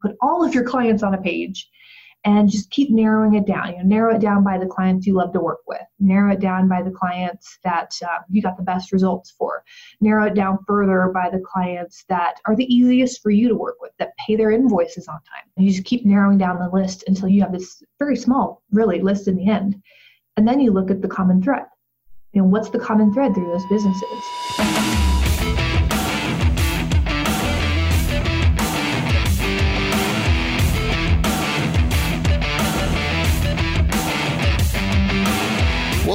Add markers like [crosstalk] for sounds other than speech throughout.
put all of your clients on a page and just keep narrowing it down. You know, narrow it down by the clients you love to work with. Narrow it down by the clients that uh, you got the best results for. Narrow it down further by the clients that are the easiest for you to work with, that pay their invoices on time. And you just keep narrowing down the list until you have this very small, really, list in the end. And then you look at the common thread. You know, what's the common thread through those businesses?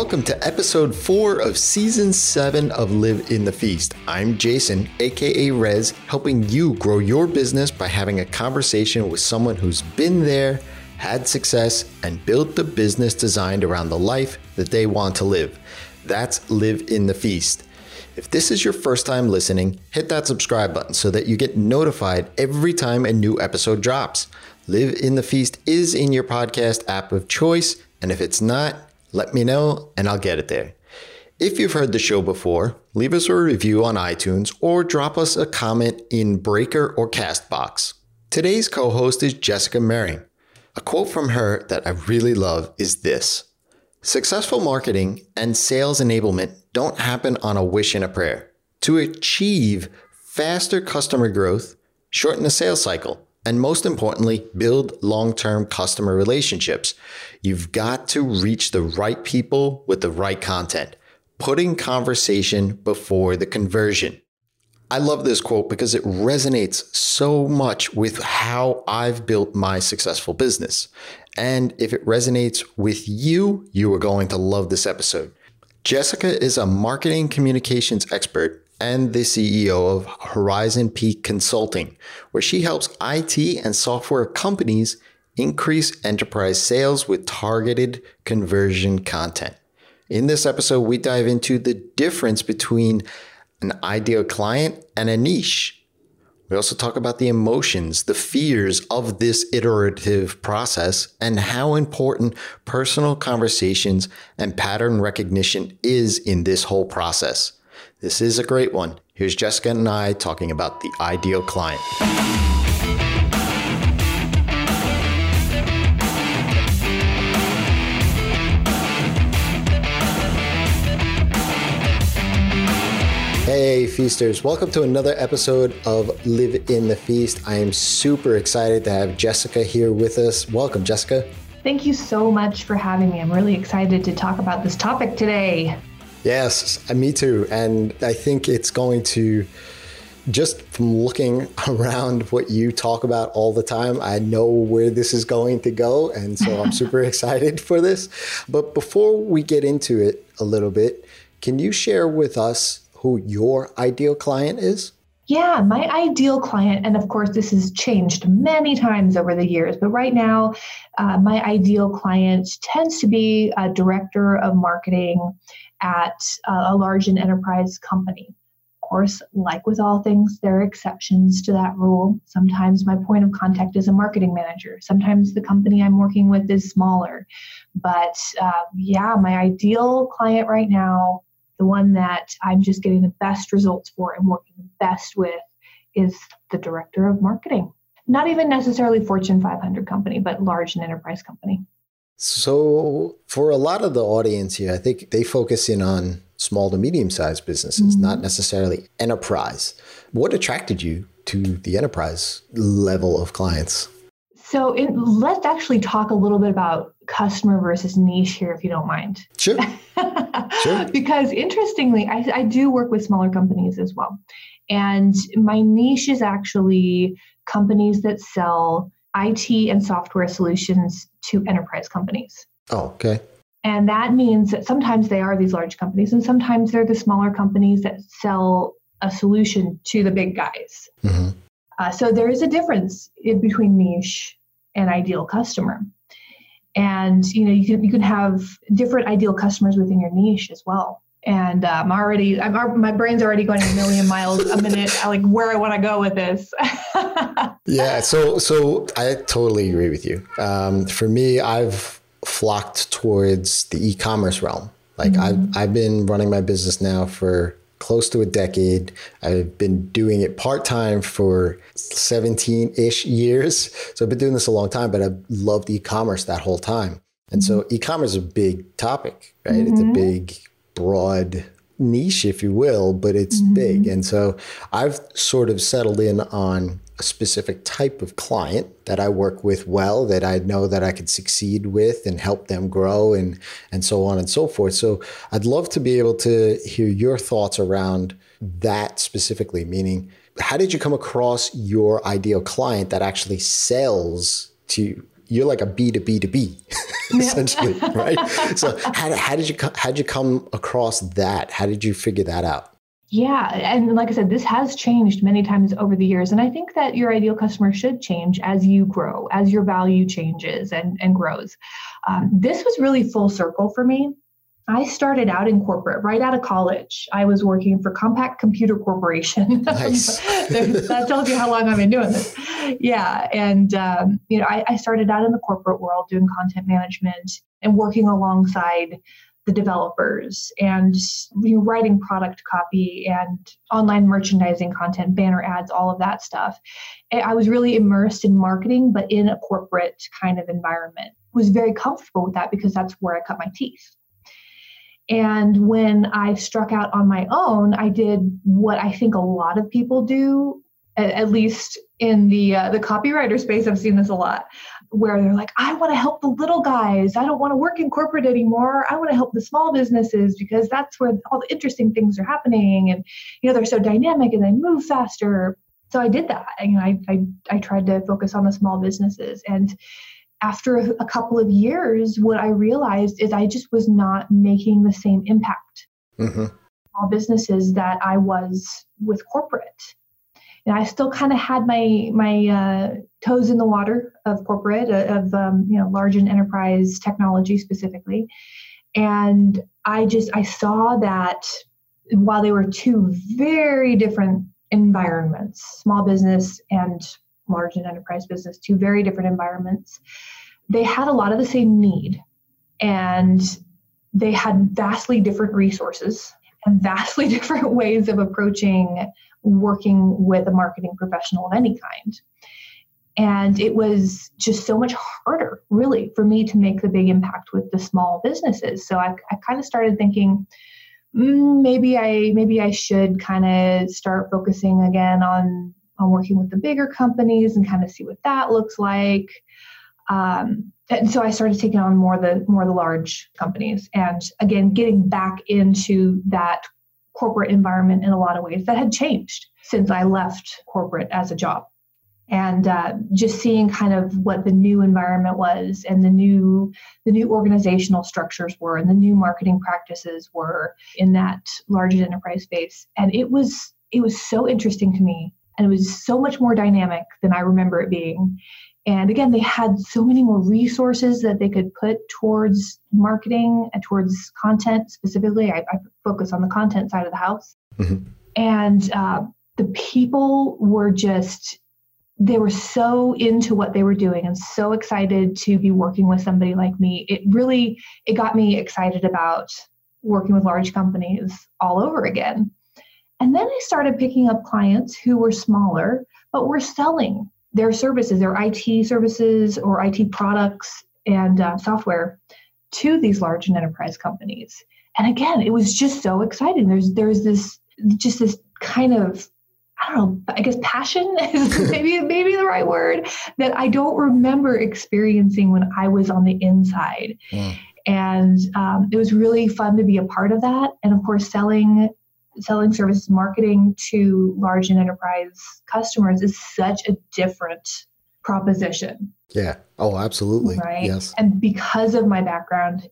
Welcome to episode four of season seven of Live in the Feast. I'm Jason, aka Rez, helping you grow your business by having a conversation with someone who's been there, had success, and built the business designed around the life that they want to live. That's Live in the Feast. If this is your first time listening, hit that subscribe button so that you get notified every time a new episode drops. Live in the Feast is in your podcast app of choice, and if it's not, let me know and I'll get it there. If you've heard the show before, leave us a review on iTunes or drop us a comment in Breaker or Castbox. Today's co host is Jessica Mehring. A quote from her that I really love is this Successful marketing and sales enablement don't happen on a wish and a prayer. To achieve faster customer growth, shorten the sales cycle, and most importantly, build long term customer relationships. You've got to reach the right people with the right content, putting conversation before the conversion. I love this quote because it resonates so much with how I've built my successful business. And if it resonates with you, you are going to love this episode. Jessica is a marketing communications expert and the CEO of Horizon Peak Consulting, where she helps IT and software companies increase enterprise sales with targeted conversion content. In this episode, we dive into the difference between an ideal client and a niche. We also talk about the emotions, the fears of this iterative process, and how important personal conversations and pattern recognition is in this whole process. This is a great one. Here's Jessica and I talking about the ideal client. Hey, feasters. Welcome to another episode of Live in the Feast. I am super excited to have Jessica here with us. Welcome, Jessica. Thank you so much for having me. I'm really excited to talk about this topic today. Yes, me too. And I think it's going to just from looking [laughs] around what you talk about all the time, I know where this is going to go. And so I'm super [laughs] excited for this. But before we get into it a little bit, can you share with us who your ideal client is? Yeah, my ideal client, and of course, this has changed many times over the years, but right now, uh, my ideal client tends to be a director of marketing at a large and enterprise company. Of course, like with all things, there are exceptions to that rule. Sometimes my point of contact is a marketing manager. Sometimes the company I'm working with is smaller. But uh, yeah, my ideal client right now, the one that I'm just getting the best results for and working the best with, is the director of marketing. Not even necessarily Fortune 500 company, but large and enterprise company. So, for a lot of the audience here, I think they focus in on small to medium sized businesses, mm-hmm. not necessarily enterprise. What attracted you to the enterprise level of clients? So, it, let's actually talk a little bit about customer versus niche here, if you don't mind. Sure. [laughs] sure. Because interestingly, I, I do work with smaller companies as well. And my niche is actually companies that sell IT and software solutions to enterprise companies. Oh, okay. And that means that sometimes they are these large companies, and sometimes they're the smaller companies that sell a solution to the big guys. Mm-hmm. Uh, so there is a difference in between niche and ideal customer. And you know you can you can have different ideal customers within your niche as well and um, I'm already, I'm, my brain's already going a million miles a minute, like where I want to go with this. [laughs] yeah, so so I totally agree with you. Um, for me, I've flocked towards the e-commerce realm. Like mm-hmm. I've I've been running my business now for close to a decade. I've been doing it part time for 17 ish years. So I've been doing this a long time, but I've loved e commerce that whole time. And so mm-hmm. e commerce is a big topic, right? Mm-hmm. It's a mm-hmm. big, broad niche, if you will, but it's mm-hmm. big. And so I've sort of settled in on a specific type of client that I work with well, that I know that I could succeed with and help them grow and and so on and so forth. So I'd love to be able to hear your thoughts around that specifically, meaning how did you come across your ideal client that actually sells to you're like a B to B to B, essentially, [laughs] right? So how, how did you how did you come across that? How did you figure that out? Yeah, and like I said, this has changed many times over the years, and I think that your ideal customer should change as you grow, as your value changes and and grows. Um, this was really full circle for me. I started out in corporate right out of college. I was working for Compaq Computer Corporation. [laughs] Nice. that tells you how long I've been doing this. Yeah. And, um, you know, I, I started out in the corporate world doing content management and working alongside the developers and you know, writing product copy and online merchandising content, banner ads, all of that stuff. I was really immersed in marketing, but in a corporate kind of environment. Was very comfortable with that because that's where I cut my teeth. And when I struck out on my own, I did what I think a lot of people do, at, least in the uh, the copywriter space. I've seen this a lot, where they're like, "I want to help the little guys. I don't want to work in corporate anymore. I want to help the small businesses because that's where all the interesting things are happening, and you know they're so dynamic and they move faster." So I did that. And, you know, I, I I tried to focus on the small businesses and after a couple of years, what I realized is I just was not making the same impact mm-hmm. all businesses that I was with corporate. And I still kind of had my my uh, toes in the water of corporate, uh, of um, you know large and enterprise technology specifically, and I just I saw that while they were two very different environments, small business and large and enterprise business, two very different environments, they had a lot of the same need and they had vastly different resources and vastly [laughs] different ways of approaching working with a marketing professional of any kind. And it was just so much harder, really, for me to make the big impact with the small businesses. So I, I kind of started thinking, mm, maybe I maybe I should kind of start focusing again on on working with the bigger companies and kind of see what that looks like. Um, and so I started taking on more the more the large companies, and again, getting back into that corporate environment in a lot of ways that had changed since I left corporate as a job, and uh, just seeing kind of what the new environment was, and the new the new organizational structures were, and the new marketing practices were in that large enterprise space, and it was it was so interesting to me and it was so much more dynamic than I remember it being. And again, they had so many more resources that they could put towards marketing and towards content specifically. I, I focus on the content side of the house. Mm-hmm. And uh, the people were just, they were so into what they were doing and so excited to be working with somebody like me. It really, it got me excited about working with large companies all over again. And then I started picking up clients who were smaller, but were selling their services, their IT services or IT products and uh, software to these large and enterprise companies. And again, it was just so exciting. There's there's this just this kind of I don't know, I guess passion [laughs] is [laughs] maybe maybe the right word that I don't remember experiencing when I was on the inside. Mm. And um, it was really fun to be a part of that. And of course, selling selling services marketing to large and enterprise customers is such a different proposition. Yeah. Oh, absolutely. Right. Yes. And because of my background,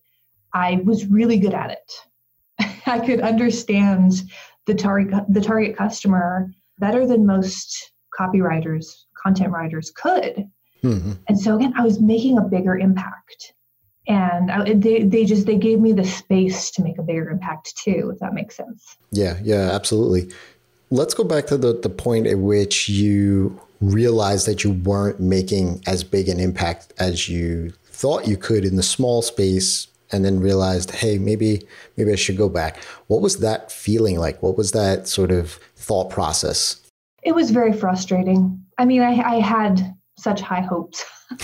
I was really good at it. [laughs] I could understand the target the target customer better than most copywriters, content writers could. Mm-hmm. And so again, I was making a bigger impact and I, they, they just they gave me the space to make a bigger impact too if that makes sense yeah yeah absolutely let's go back to the, the point at which you realized that you weren't making as big an impact as you thought you could in the small space and then realized, hey, maybe maybe I should go back. What was that feeling like? What was that sort of thought process? It was very frustrating. I mean, I, I had such high hopes. [laughs] [laughs]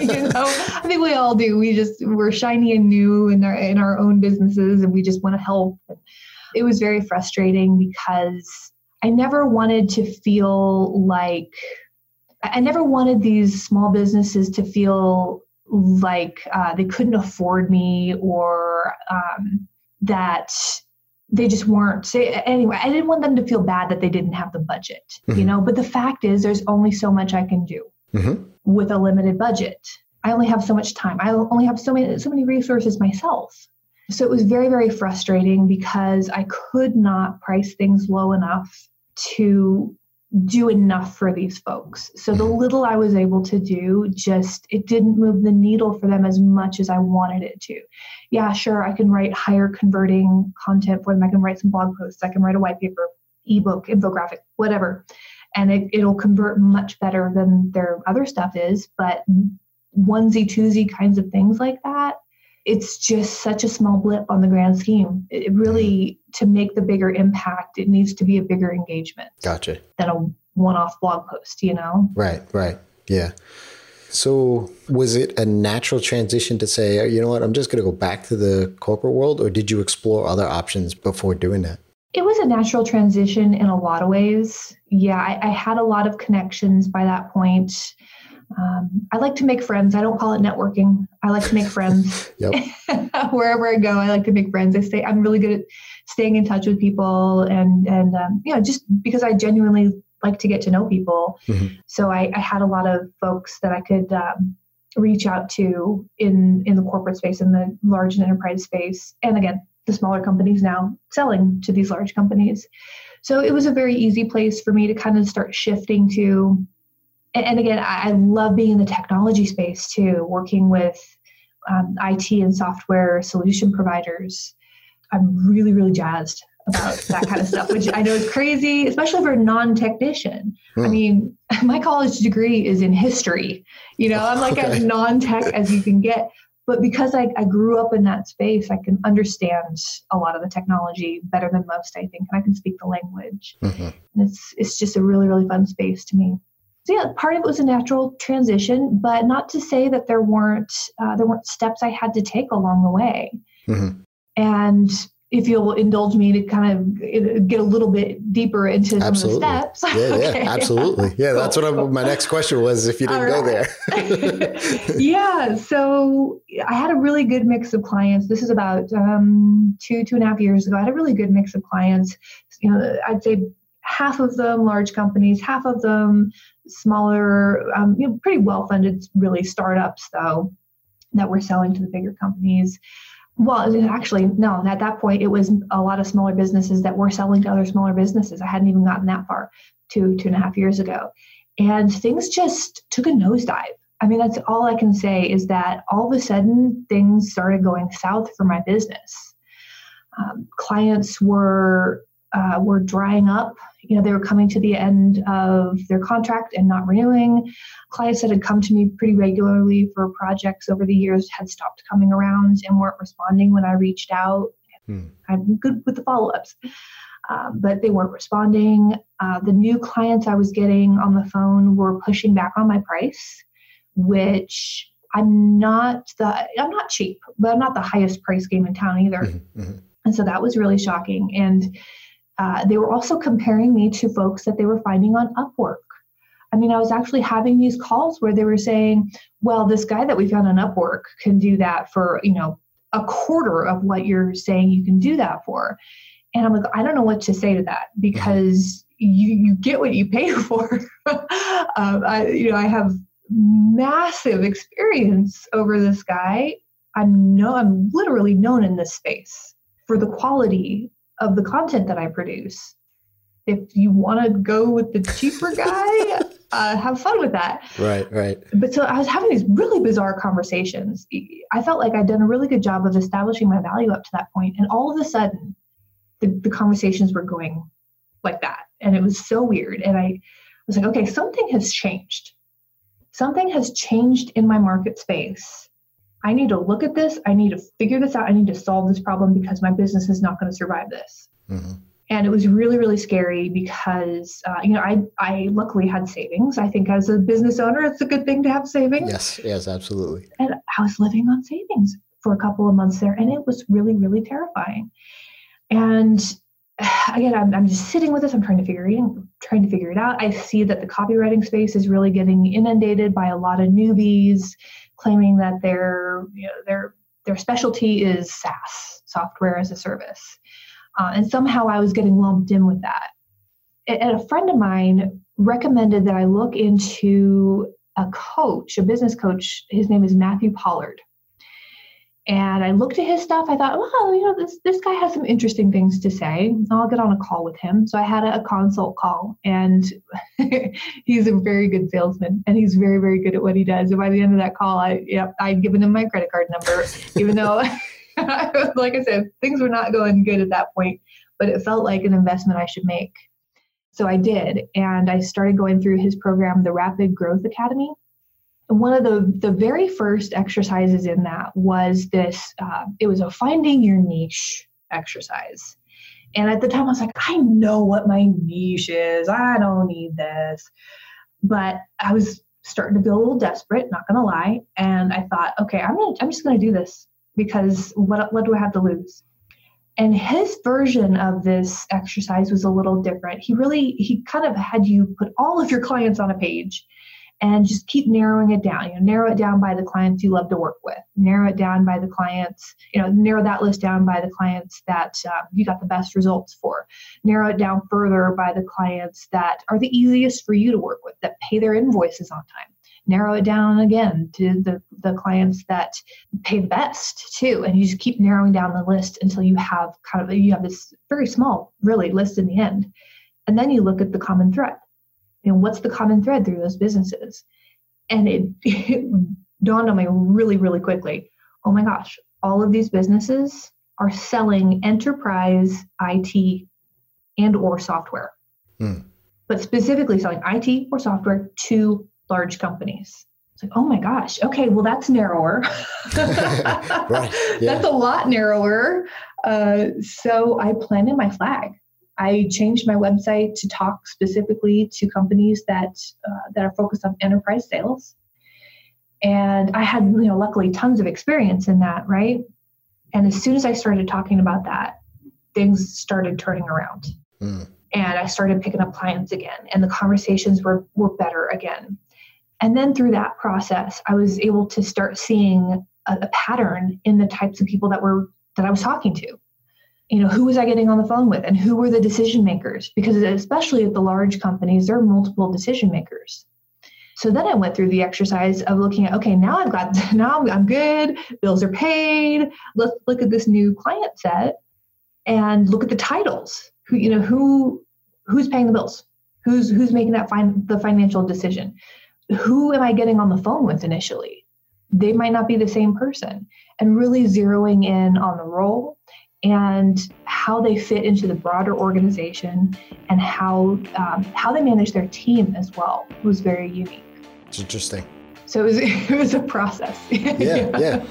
you know, I think we all do. We just we're shiny and new in our in our own businesses, and we just want to help. It was very frustrating because I never wanted to feel like I never wanted these small businesses to feel like uh, they couldn't afford me or um, that they just weren't so anyway i didn't want them to feel bad that they didn't have the budget mm-hmm. you know but the fact is there's only so much i can do mm-hmm. with a limited budget i only have so much time i only have so many so many resources myself so it was very very frustrating because i could not price things low enough to do enough for these folks. So the mm-hmm. little I was able to do just it didn't move the needle for them as much as I wanted it to. Yeah, sure, I can write higher converting content for them. I can write some blog posts, I can write a white paper, ebook, infographic, whatever. And it, it'll convert much better than their other stuff is, but onesie twosie kinds of things like that it's just such a small blip on the grand scheme. It really, to make the bigger impact, it needs to be a bigger engagement. Gotcha. Than a one off blog post, you know? Right, right. Yeah. So, was it a natural transition to say, you know what, I'm just going to go back to the corporate world, or did you explore other options before doing that? It was a natural transition in a lot of ways. Yeah, I, I had a lot of connections by that point. Um, I like to make friends. I don't call it networking. I like to make friends. [laughs] [laughs] Wherever I go, I like to make friends. I stay. I'm really good at staying in touch with people, and and um, you know, just because I genuinely like to get to know people. Mm-hmm. So I, I, had a lot of folks that I could um, reach out to in in the corporate space, in the large and enterprise space, and again, the smaller companies now selling to these large companies. So it was a very easy place for me to kind of start shifting to and again, I love being in the technology space too, working with um, IT and software solution providers. I'm really, really jazzed about that kind of stuff, which I know is crazy, especially for a non-technician. Hmm. I mean, [laughs] my college degree is in history. You know, I'm like okay. as non-tech as you can get. But because I, I grew up in that space, I can understand a lot of the technology better than most, I think, and I can speak the language. Mm-hmm. it's it's just a really, really fun space to me so yeah, part of it was a natural transition, but not to say that there weren't uh, there weren't steps I had to take along the way. Mm-hmm. And if you'll indulge me to kind of get a little bit deeper into absolutely. some of the steps. [laughs] Yeah, okay. yeah, absolutely. Yeah, that's what I'm, my next question was. If you didn't right. go there. [laughs] [laughs] yeah, so I had a really good mix of clients. This is about um, two two and a half years ago. I had a really good mix of clients. You know, I'd say half of them large companies, half of them smaller, um, you know, pretty well funded, really startups though, that were selling to the bigger companies. Well, actually, no, at that point, it was a lot of smaller businesses that were selling to other smaller businesses. I hadn't even gotten that far two, two and a half years ago. And things just took a nosedive. I mean, that's all I can say is that all of a sudden things started going south for my business. Um, clients were uh, were drying up. You know, they were coming to the end of their contract and not renewing. Clients that had come to me pretty regularly for projects over the years had stopped coming around and weren't responding when I reached out. Hmm. I'm good with the follow ups. Um, but they weren't responding. Uh, the new clients I was getting on the phone were pushing back on my price, which I'm not the I'm not cheap, but I'm not the highest price game in town either. Mm-hmm. mm-hmm. And so that was really shocking. And uh, they were also comparing me to folks that they were finding on Upwork. I mean, I was actually having these calls where they were saying, well, this guy that we found on Upwork can do that for, you know, a quarter of what you're saying you can do that for. And I'm like, I don't know what to say to that because you, you get what you pay [laughs] for. um, I, you know, I have massive experience over this guy. I'm no, I'm literally known in this space for the quality of the content that I produce. If you want to go with the cheaper [laughs] guy, uh, have fun with that. Right, right. But so I was having these really bizarre conversations. I felt like I'd done a really good job of establishing my value up to that point, and all of a sudden, the, the conversations were going like that, and it was so weird. And I was like, okay, something has changed. Something has changed in my market space I need to look at this. I need to figure this out. I need to solve this problem because my business is not going to survive this. Mm-hmm. And it was really, really scary because, uh, you know, I, I luckily had savings. I think as a business owner, it's a good thing to have savings. Yes, yes, absolutely. And I was living on savings for a couple of months there, and it was really, really terrifying. And [sighs] again, I'm, I'm just sitting with this. I'm trying to figure it, trying to figure it out. I see that the copywriting space is really getting inundated by a lot of newbies claiming that their you know, their their specialty is SaaS, software as a service, uh, and somehow I was getting lumped in with that. And a friend of mine recommended that I look into a coach, a business coach. His name is Matthew Pollard. And I looked at his stuff. I thought, well, you know, this this guy has some interesting things to say. I'll get on a call with him. So I had a, a consult call, and [laughs] he's a very good salesman, and he's very very good at what he does. And by the end of that call, I yep, I'd given him my credit card number, even though, [laughs] like I said, things were not going good at that point. But it felt like an investment I should make. So I did, and I started going through his program, the Rapid Growth Academy one of the the very first exercises in that was this uh, it was a finding your niche exercise. And at the time i was like i know what my niche is. I don't need this. But i was starting to feel a little desperate not gonna lie. And i thought okay i'm gonna i'm just gonna do this because what what do i have to lose? And his version of this exercise was a little different. He really he kind of had you put all of your clients on a page and just keep narrowing it down. You know, narrow it down by the clients you love to work with. Narrow it down by the clients. You know, narrow that list down by the clients that uh, you got the best results for. Narrow it down further by the clients that are the easiest for you to work with, that pay their invoices on time. Narrow it down again to the the clients that pay best too, and you just keep narrowing down the list until you have kind of you have this very small, really list in the end, and then you look at the common thread you know what's the common thread through those businesses and it, [laughs] it dawned on me really really quickly oh my gosh all of these businesses are selling enterprise it and or software hmm. but specifically selling it or software to large companies it's like oh my gosh okay well that's narrower [laughs] [laughs] right. yeah. that's a lot narrower uh, so i planted my flag I changed my website to talk specifically to companies that uh, that are focused on enterprise sales, and I had you know luckily tons of experience in that, right? And as soon as I started talking about that, things started turning around, mm. and I started picking up clients again, and the conversations were were better again. And then through that process, I was able to start seeing a, a pattern in the types of people that were that I was talking to you know who was i getting on the phone with and who were the decision makers? Because especially at the large companies there are multiple decision makers. So then i went through the exercise of looking at okay now i've got [laughs] now i'm good bills are paid let's look at this new client set and look at the titles. Who you know who who's paying the bills? Who's who's making that fin- the financial decision? Who am i getting on the phone with initially? They might not be the same person. And really zeroing in on the role and how they fit into the broader organization and how um, how they manage their team as well was very unique. It's interesting. So it was [laughs] it was a process. [laughs] yeah, yeah.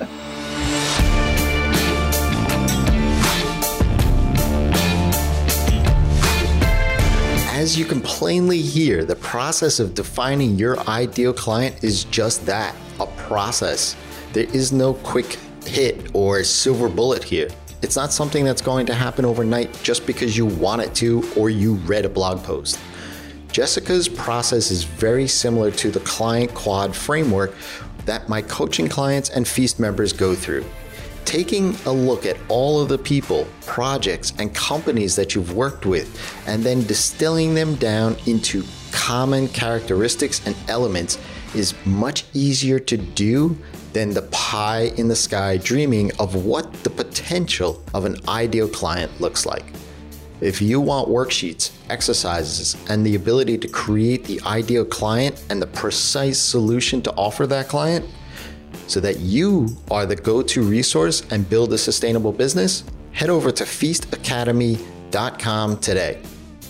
As you can plainly hear, the process of defining your ideal client is just that a process. There is no quick hit or silver bullet here. It's not something that's going to happen overnight just because you want it to or you read a blog post. Jessica's process is very similar to the client quad framework that my coaching clients and feast members go through. Taking a look at all of the people, projects, and companies that you've worked with, and then distilling them down into common characteristics and elements is much easier to do than the pie in the sky dreaming of what the potential of an ideal client looks like. If you want worksheets, exercises, and the ability to create the ideal client and the precise solution to offer that client so that you are the go to resource and build a sustainable business, head over to feastacademy.com today.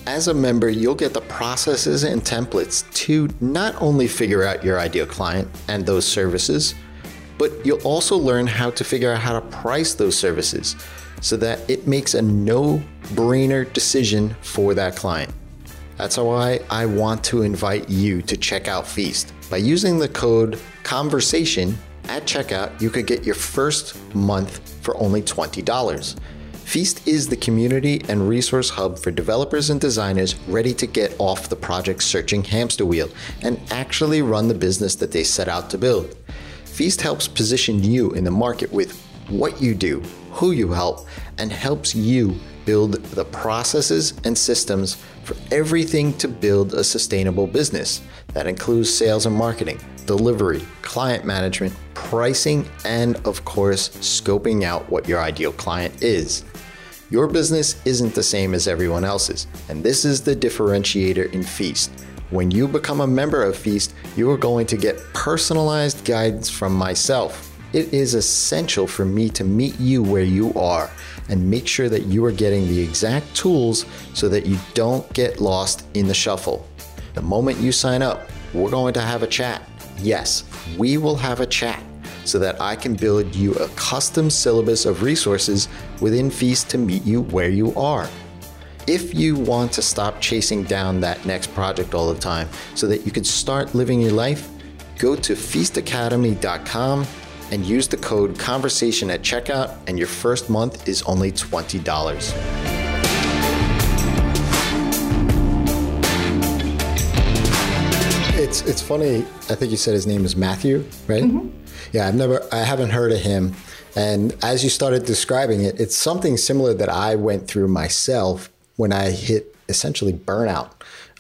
As a member, you'll get the processes and templates to not only figure out your ideal client and those services but you'll also learn how to figure out how to price those services so that it makes a no brainer decision for that client. That's why I want to invite you to check out Feast. By using the code CONVERSATION at checkout, you could get your first month for only $20. Feast is the community and resource hub for developers and designers ready to get off the project searching hamster wheel and actually run the business that they set out to build. Feast helps position you in the market with what you do, who you help, and helps you build the processes and systems for everything to build a sustainable business. That includes sales and marketing, delivery, client management, pricing, and of course, scoping out what your ideal client is. Your business isn't the same as everyone else's, and this is the differentiator in Feast. When you become a member of Feast, you are going to get personalized guidance from myself it is essential for me to meet you where you are and make sure that you are getting the exact tools so that you don't get lost in the shuffle. The moment you sign up, we're going to have a chat. Yes, we will have a chat so that I can build you a custom syllabus of resources within Feast to meet you where you are. If you want to stop chasing down that next project all the time so that you can start living your life, go to feastacademy.com and use the code conversation at checkout and your first month is only $20 it's it's funny i think you said his name is matthew right? Mm-hmm. yeah i've never i haven't heard of him. And as you started describing it it's something similar that i went through myself when i hit essentially burnout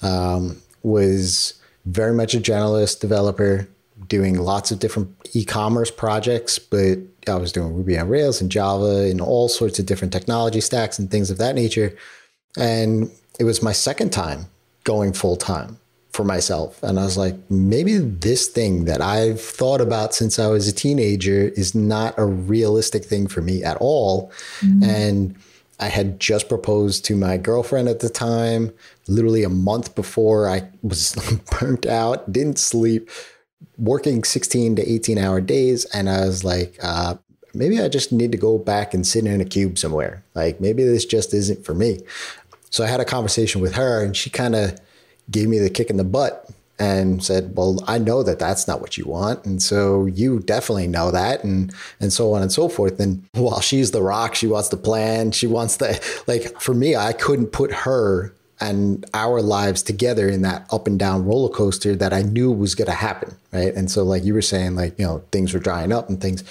um, was very much a generalist developer doing lots of different e-commerce projects, but I was doing Ruby on Rails and Java and all sorts of different technology stacks and things of that nature. And it was my second time going full time for myself. And I was like, maybe this thing that I've thought about since I was a teenager is not a realistic thing for me at all. Mm-hmm. And I had just proposed to my girlfriend at the time, literally a month before I was [laughs] burnt out, didn't sleep working 16 to 18 hour days. And I was like, uh, maybe I just need to go back and sit in a cube somewhere. Like maybe this just isn't for me. So I had a conversation with her and she kind of gave me the kick in the butt and said, "Well, I know that that's not what you want, and so you definitely know that, and and so on and so forth." And while she's the rock, she wants the plan. She wants the like. For me, I couldn't put her and our lives together in that up and down roller coaster that I knew was going to happen. Right. And so, like you were saying, like, you know, things were drying up and things.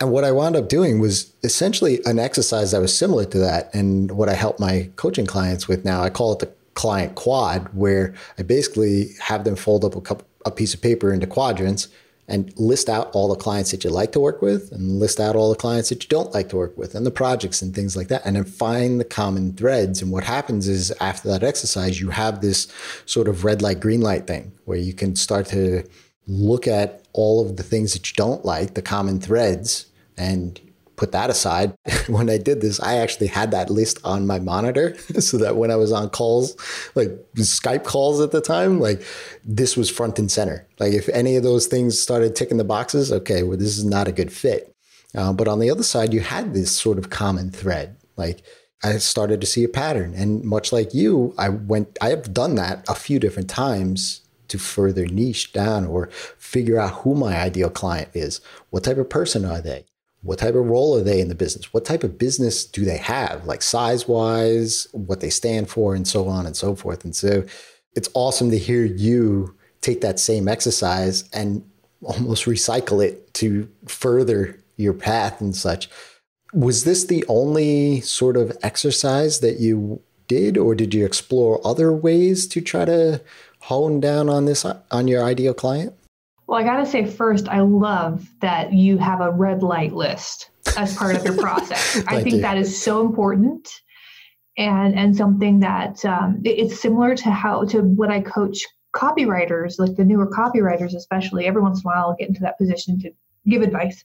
And what I wound up doing was essentially an exercise that was similar to that. And what I help my coaching clients with now, I call it the client quad, where I basically have them fold up a, a piece of paper into quadrants and list out all the clients that you like to work with and list out all the clients that you don't like to work with and the projects and things like that and then find the common threads. And what happens is after that exercise you have this sort of red light green light thing where you can start to look at all of the things that you don't like the common threads and put that aside. [laughs] when I did this, I actually had that list on my monitor [laughs] so that when I was on calls, like Skype calls at the time, like this was front and center. Like if any of those things started ticking the boxes, okay, well, this is not a good fit. Uh, but on the other side, you had this sort of common thread. Like I started to see a pattern. And much like you, I went, I have done that a few different times to further niche down or figure out who my ideal client is. What type of person are they? What type of role are they in the business? What type of business do they have, like size wise, what they stand for, and so on and so forth. And so it's awesome to hear you take that same exercise and almost recycle it to further your path and such. Was this the only sort of exercise that you did, or did you explore other ways to try to hone down on this on your ideal client? Well, I got to say first, I love that you have a red light list as part of your [laughs] process. I think that is so important and and something that um, it's similar to how to what I coach copywriters, like the newer copywriters, especially. Every once in a while, I'll get into that position to give advice,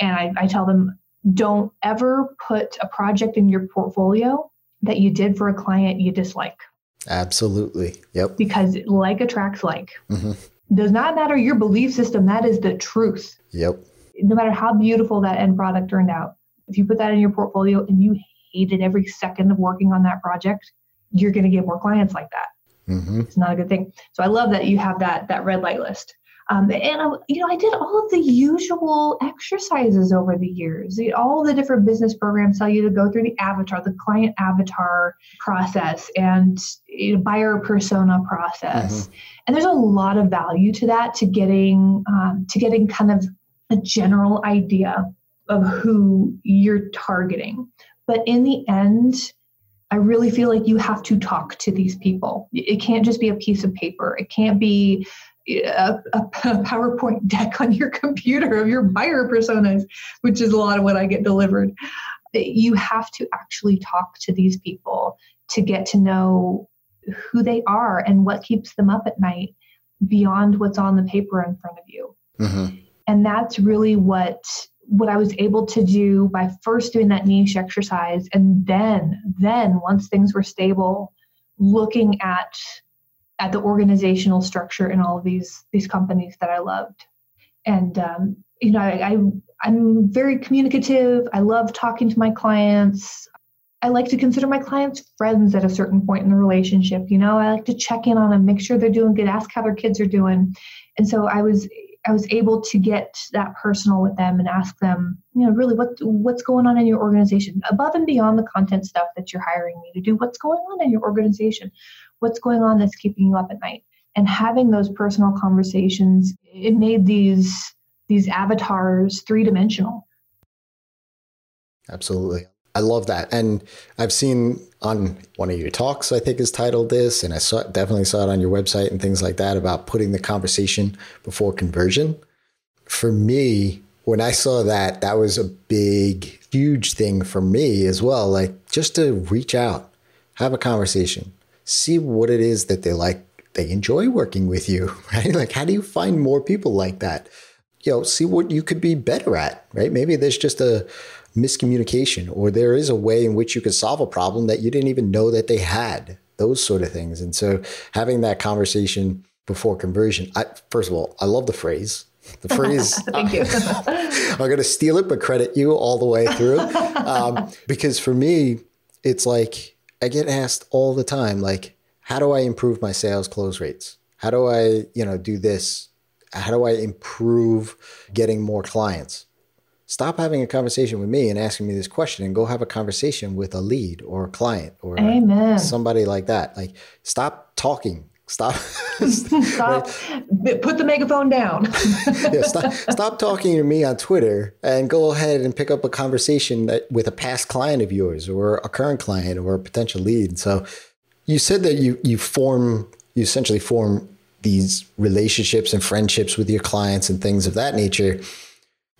and I, I tell them don't ever put a project in your portfolio that you did for a client you dislike. Absolutely. Yep. Because like attracts like. Mm-hmm does not matter your belief system. That is the truth. Yep. no matter how beautiful that end product turned out, if you put that in your portfolio and you hated every second of working on that project, you're going to get more clients like that. Mm-hmm. It's not a good thing. So I love that you have that that red light list. Um, and I, you know, I did all of the usual exercises over the years. All the different business programs tell you to go through the avatar, the client avatar process, and you know, buyer persona process. Mm-hmm. And there's a lot of value to that to getting um, to getting kind of a general idea of who you're targeting. But in the end, I really feel like you have to talk to these people. It can't just be a piece of paper. It can't be a, a, PowerPoint deck on your computer of your buyer personas, which is a lot of what I get delivered. You have to actually talk to these people to get to know who they are and what keeps them up at night beyond what's on the paper in front of you. Mm-hmm. And that's really what what I was able to do by first doing that niche exercise and then then once things were stable looking at at the organizational structure in all of these these companies that I loved. And um, you know, I, I I'm very communicative. I love talking to my clients. I like to consider my clients friends at a certain point in the relationship. You know, I like to check in on them, make sure they're doing good, ask how their kids are doing. And so I was I was able to get that personal with them and ask them, you know, really what what's going on in your organization above and beyond the content stuff that you're hiring me to do. What's going on in your organization? What's going on that's keeping you up at night? And having those personal conversations, it made these these avatars three dimensional. Absolutely. I love that. And I've seen on one of your talks, I think is titled this, and I saw, definitely saw it on your website and things like that about putting the conversation before conversion. For me, when I saw that, that was a big, huge thing for me as well. Like just to reach out, have a conversation, see what it is that they like, they enjoy working with you, [laughs] right? Like, how do you find more people like that? You know, see what you could be better at, right? Maybe there's just a, miscommunication or there is a way in which you could solve a problem that you didn't even know that they had those sort of things and so having that conversation before conversion I, first of all i love the phrase the [laughs] phrase thank you [laughs] i'm going to steal it but credit you all the way through um, because for me it's like i get asked all the time like how do i improve my sales close rates how do i you know do this how do i improve getting more clients stop having a conversation with me and asking me this question and go have a conversation with a lead or a client or Amen. somebody like that. Like, stop talking. [laughs] [laughs] Stop. stop. Right? Put the megaphone down. [laughs] yeah, stop, stop talking to me on Twitter and go ahead and pick up a conversation that, with a past client of yours or a current client or a potential lead. So, you said that you you form you essentially form these relationships and friendships with your clients and things of that nature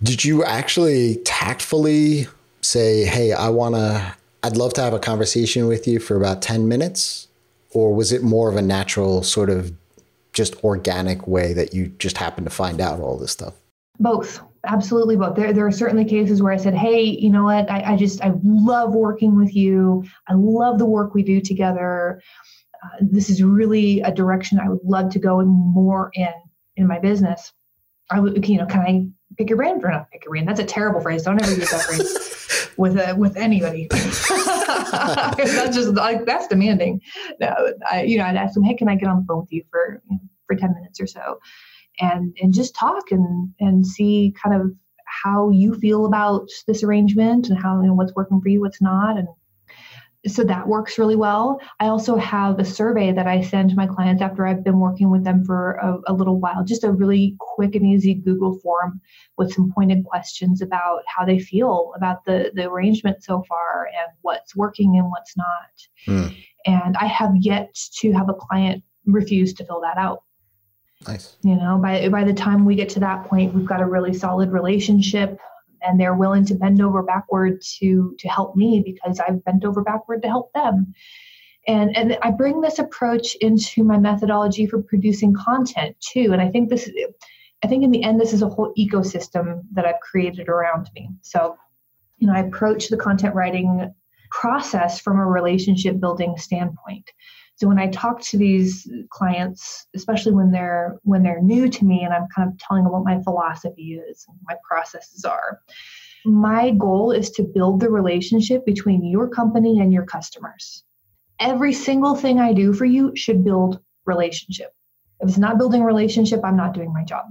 did you actually tactfully say, "Hey, I want to I'd love to have a conversation with you for about 10 minutes?" Or was it more of a natural sort of just organic way that you just happened to find out all this stuff? Both. Absolutely both. There, there are certainly cases where I said, Hey, you know what? I, I just, I love working with you. I love the work we do together. Uh, this is really a direction I would love to go more in in my business. I would, you know, can I pick your brain for not pick your brain. That's a terrible phrase. Don't ever use that phrase [laughs] with uh, with anybody. [laughs] [laughs] that's just like that's demanding. No, I, you know, I'd ask them, hey, can I get on the phone with you for you know, for ten minutes or so, and and just talk and and see kind of how you feel about this arrangement and how you know, what's working for you, what's not, and so that works really well. I also have a survey that I send to my clients after I've been working with them for a, a, little while, just a really quick and easy Google form with some pointed questions about how they feel about the, the arrangement so far and what's working and what's not. Mm. And I have yet to have a client refuse to fill that out. Nice. You know, by by the time we get to that point, we've got a really solid relationship and they're willing to bend over backward to to help me because I've bent over backward to help them. And and I bring this approach into my methodology for producing content too. And I think this I think in the end this is a whole ecosystem that I've created around me. So, you know, I approach the content writing process from a relationship building standpoint. So when I talk to these clients, especially when they're when they're new to me and I'm kind of telling them what my philosophy is, my processes are, my goal is to build the relationship between your company and your customers. Every single thing I do for you should build relationship. If it's not building relationship, I'm not doing my job.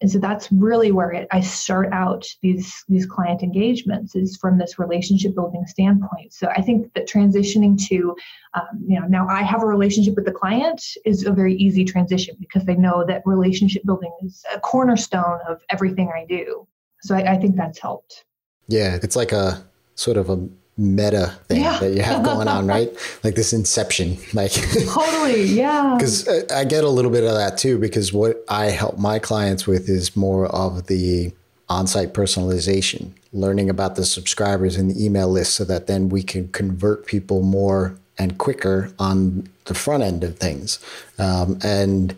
And so that's really where it, I start out these these client engagements is from this relationship building standpoint. So I think that transitioning to, um, you know, now I have a relationship with the client is a very easy transition because they know that relationship building is a cornerstone of everything I do. So I, I think that's helped. Yeah, it's like a sort of a meta thing yeah. that you have [laughs] going on, right? Like this inception, like [laughs] totally, yeah. Because I get a little bit of that too, because what I help my clients with is more of the on-site personalization, learning about the subscribers in the email list, so that then we can convert people more and quicker on the front end of things, um, and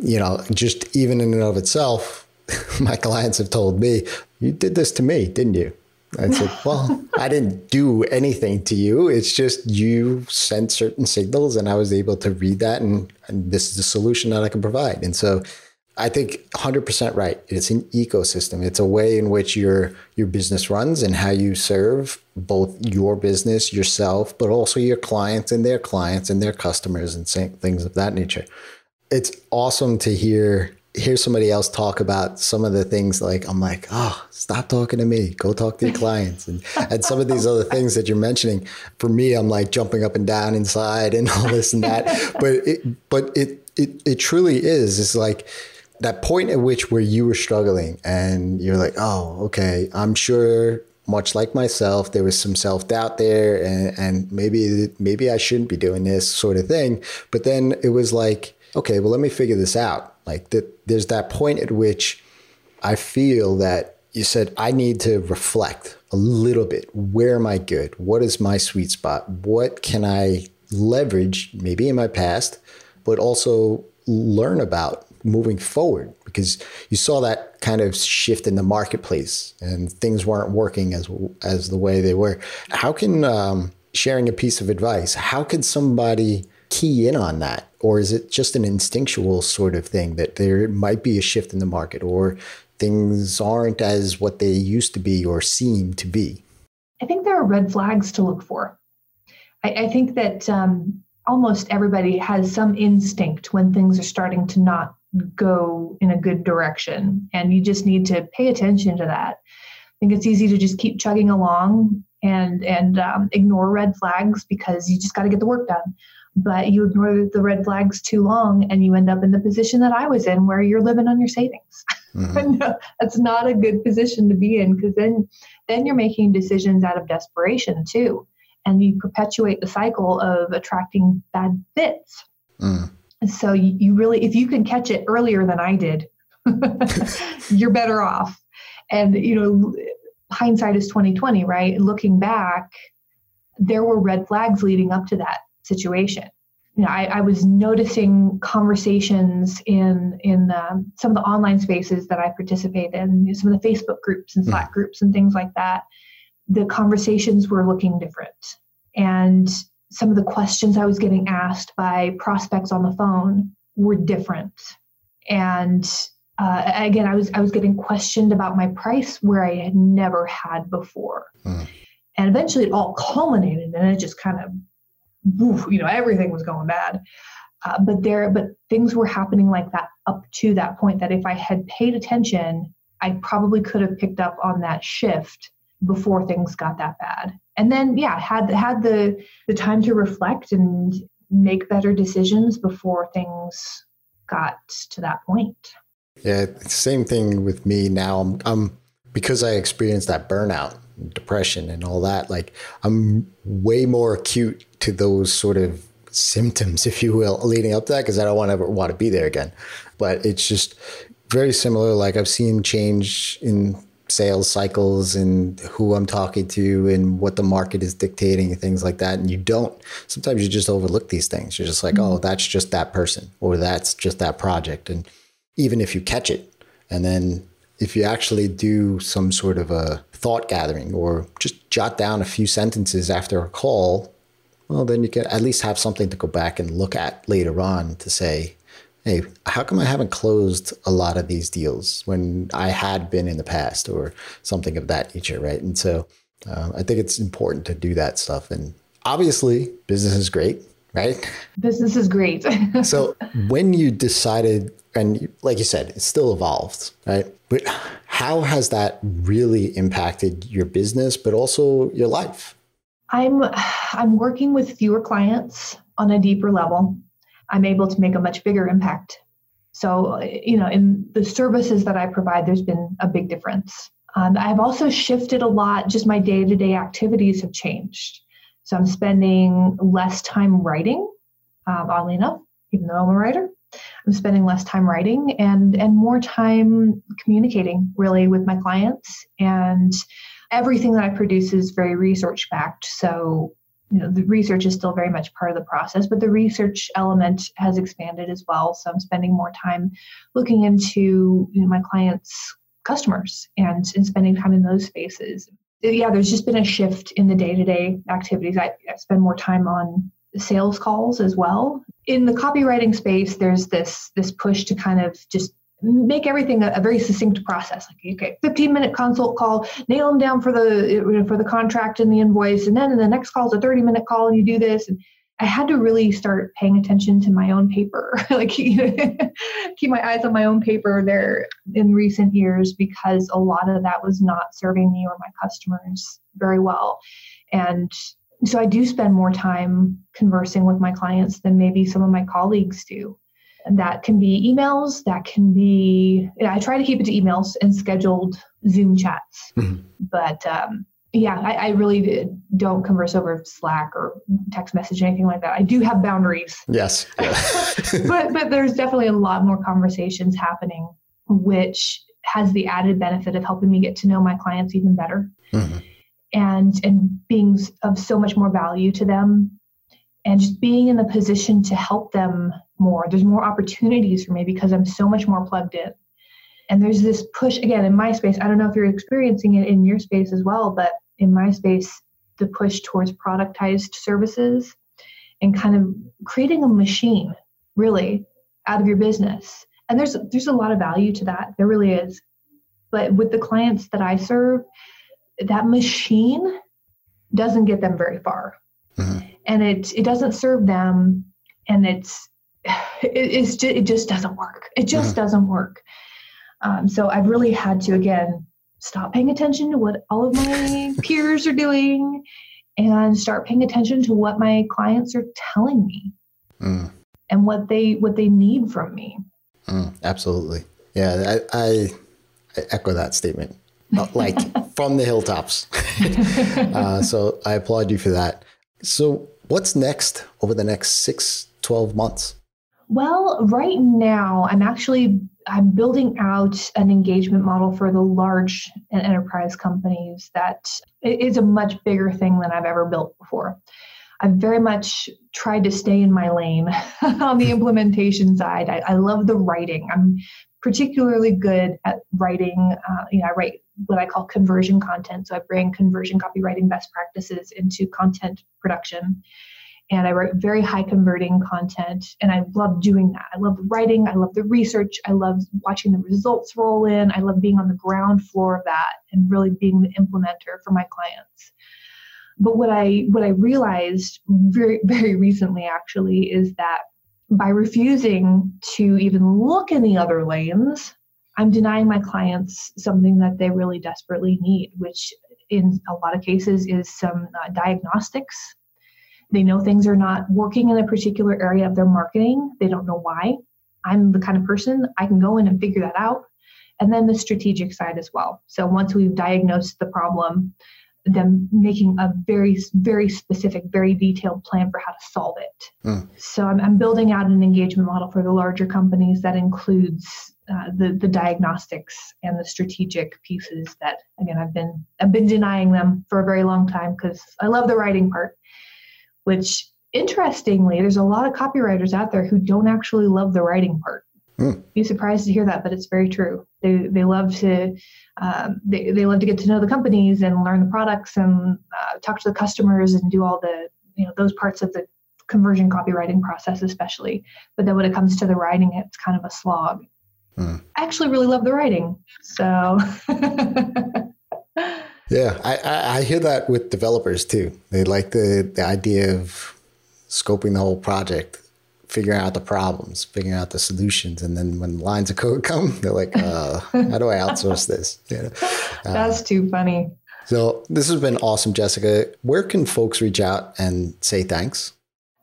you know, just even in and of itself. [laughs] My clients have told me, you did this to me, didn't you? I said, well, I didn't do anything to you. It's just you sent certain signals and I was able to read that and, and this is the solution that I can provide. And so I think 100% right. It's an ecosystem. It's a way in which your your business runs and how you serve both your business, yourself, but also your clients and their clients and their customers and things of that nature. It's awesome to hear hear somebody else talk about some of the things like I'm like, oh, stop talking to me. Go talk to your clients. And and some of these other things that you're mentioning, for me, I'm like jumping up and down inside and all this and that. but it but it it it truly is. It's like that point at which where you were struggling and you're like, oh, okay, I'm sure much like myself, there was some self doubt there, and, and maybe maybe I shouldn't be doing this sort of thing. But then it was like, okay, well, let me figure this out. Like that, there's that point at which I feel that you said I need to reflect a little bit. Where am I good? What is my sweet spot? What can I leverage, maybe in my past, but also learn about moving forward? Because you saw that kind of shift in the marketplace, and things weren't working as as the way they were. How can um, sharing a piece of advice? How can somebody key in on that? Or is it just an instinctual sort of thing that there might be a shift in the market or things aren't as what they used to be or seem to be? I think there are red flags to look for. I, I think that um, almost everybody has some instinct when things are starting to not go in a good direction. And you just need to pay attention to that. I think it's easy to just keep chugging along and and um, ignore red flags because you just got to get the work done but you ignore the red flags too long and you end up in the position that I was in where you're living on your savings. Mm-hmm. [laughs] that's not a good position to be in because then then you're making decisions out of desperation too. And you perpetuate the cycle of attracting bad fits. Mm. So you, you really if you can catch it earlier than I did, [laughs] you're better off. And you know, hindsight is 2020, right? Looking back, there were red flags leading up to that situation. You know, I, I was noticing conversations in in um, some of the online spaces that I participate in, some of the Facebook groups and Slack mm. groups and things like that. The conversations were looking different, and some of the questions I was getting asked by prospects on the phone were different. And uh, again, I was I was getting questioned about my price where I had never had before. Mm. And eventually, it all culminated, and it just kind of you know, everything was going bad. Uh, but there, but things were happening like that up to that point. That if I had paid attention, I probably could have picked up on that shift before things got that bad. And then, yeah, had had the the time to reflect and make better decisions before things got to that point. Yeah, same thing with me now. I'm, I'm because I experienced that burnout depression and all that, like I'm way more acute to those sort of symptoms, if you will, leading up to that, because I don't want to ever want to be there again. But it's just very similar. Like I've seen change in sales cycles and who I'm talking to and what the market is dictating and things like that. And you don't, sometimes you just overlook these things. You're just like, mm-hmm. oh, that's just that person or that's just that project. And even if you catch it and then if you actually do some sort of a thought gathering or just jot down a few sentences after a call, well, then you can at least have something to go back and look at later on to say, hey, how come I haven't closed a lot of these deals when I had been in the past or something of that nature, right? And so uh, I think it's important to do that stuff. And obviously, business is great, right? Business is great. [laughs] so when you decided, and like you said, it still evolved, right? But how has that really impacted your business, but also your life? I'm I'm working with fewer clients on a deeper level. I'm able to make a much bigger impact. So, you know, in the services that I provide, there's been a big difference. Um, I've also shifted a lot, just my day to day activities have changed. So, I'm spending less time writing, um, oddly enough, even though I'm a writer. I'm spending less time writing and and more time communicating really with my clients and everything that I produce is very research backed. So you know the research is still very much part of the process but the research element has expanded as well. So i'm spending more time looking into you know, my clients customers and, and spending time in those spaces. Yeah there's just been a shift in the day-to-day activities. I, I spend more time on sales calls as well. In the copywriting space there's this this push to kind of just make everything a, a, very succinct process. Like okay 15 minute consult call nail them down for the for the contract and the invoice and then in the next call is a 30 minute call and you do this. And i had to really start paying attention to my own paper [laughs] like [laughs] keep my eyes on my own paper there in recent years because a lot of that was not serving me or my customers very well. And so i do spend more time conversing with my clients than maybe some of my colleagues do that can be emails, that can be, I try to keep it to emails and scheduled Zoom chats. Mm-hmm. But um, yeah, I, I, really don't converse over Slack or text message, anything like that. I do have boundaries. Yes. [laughs] Yeah. [laughs] but, but there's definitely a lot more conversations happening, which has the added benefit of helping me get to know my clients even better. Mm-hmm. And and being of so much more value to them and just being in the position to help them more. There's more opportunities for me because I'm so much more plugged in. And there's this push again in my space. I don't know if you're experiencing it in your space as well, but in my space, the push towards productized services and kind of creating a machine really out of your business. And there's there's a lot of value to that. There really is. But with the clients that I serve, that machine doesn't get them very far. And it it doesn't serve them and it's it, it's just, it just doesn't work. It just mm-hmm. doesn't work. Um, so I've really had to again stop paying attention to what all of my [laughs] peers are doing and start paying attention to what my clients are telling me mm. and what they what they need from me. Mm, absolutely. Yeah, I, I, I echo that statement. like [laughs] from the hilltops. [laughs] uh, so I applaud you for that. So what's next over the next six, 12 months? Well, right now I'm actually I'm building out an engagement model for the large and enterprise companies that is a much bigger thing than I've ever built before. I've very much tried to stay in my lane [laughs] on the [laughs] implementation side. I, I, love the writing. I'm particularly good at writing. Uh, you know, I write what I call conversion content. So I bring conversion copywriting best practices into content production and I write very high converting content. And I love doing that. I love writing. I love the research. I love watching the results roll in. I love being on the ground floor of that and really being the implementer for my clients. But what I what I realized very [laughs] very recently actually is that by refusing to even look in the other lanes, I'm denying my clients something that they really desperately need, which in a lot of cases is some uh, diagnostics they know things are not working in a particular area of their marketing. They don't know why. I'm the kind of person I can go in and figure that out. And then the strategic side as well. So once we've diagnosed the problem, then making a very, very specific, very detailed plan for how to solve it. Mm. So I'm, I'm, building out an engagement model for the larger companies that includes uh, the the diagnostics and the strategic pieces that again I've been I've been denying them for a very long time because I love the writing part which interestingly, there's a lot of copywriters out there who don't actually love the writing part. Mm. Be surprised to hear that, but it's very true. They they love to um, they they love to get to know the companies and learn the products and uh, talk to the customers and do all the you know those parts of the conversion copywriting process especially but then when it comes to the writing it's kind of a slog hmm. i actually really love the writing so. [laughs] Yeah I, I hear that with developers too. They like the the idea of scoping the whole project figuring out the problems figuring out the solutions and then when lines of code come they're like uh, how do i outsource this? [laughs] You know? uh, that's too funny. so this has been awesome jessica. Where can folks reach out and say thanks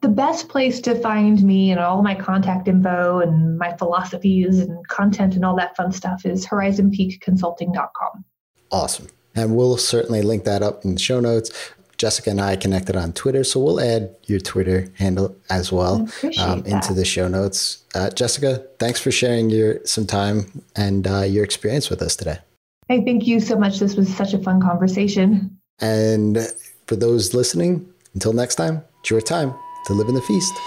the best place to find me and all my contact info and my philosophies and content and all that fun stuff is horizonpeakconsulting.com. Awesome. And we'll certainly link that up in the show notes. Jessica and I connected on Twitter, so we'll add your Twitter handle as well um, into the show notes. Uh, Jessica, thanks for sharing your some time and uh, your experience with us today. Hey, thank you so much. This was such a fun conversation. And for those listening, until next time, it's your time to live in the feast.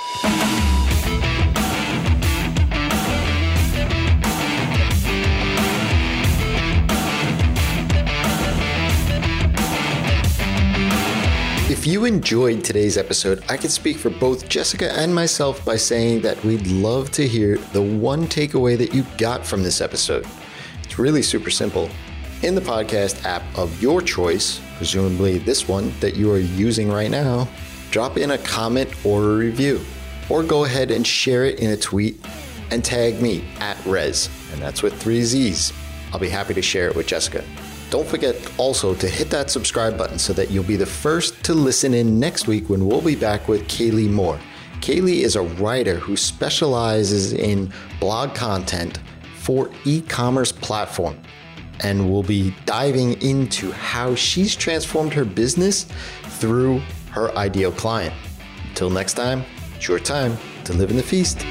If you enjoyed today's episode, I can speak for both Jessica and myself by saying that we'd love to hear the one takeaway that you got from this episode. It's really super simple. In the podcast app of your choice, presumably this one that you are using right now, drop in a comment or a review, or go ahead and share it in a tweet and tag me at Rez, and that's with three Z's. I'll be happy to share it with Jessica. Don't forget also to hit that subscribe button so that you'll be the first to listen in next week when we'll be back with Kaylee Moore. Kaylee is a writer who specializes in blog content for e commerce platform. And we'll be diving into how she's transformed her business through her ideal client. Until next time, it's your time to live in the feast.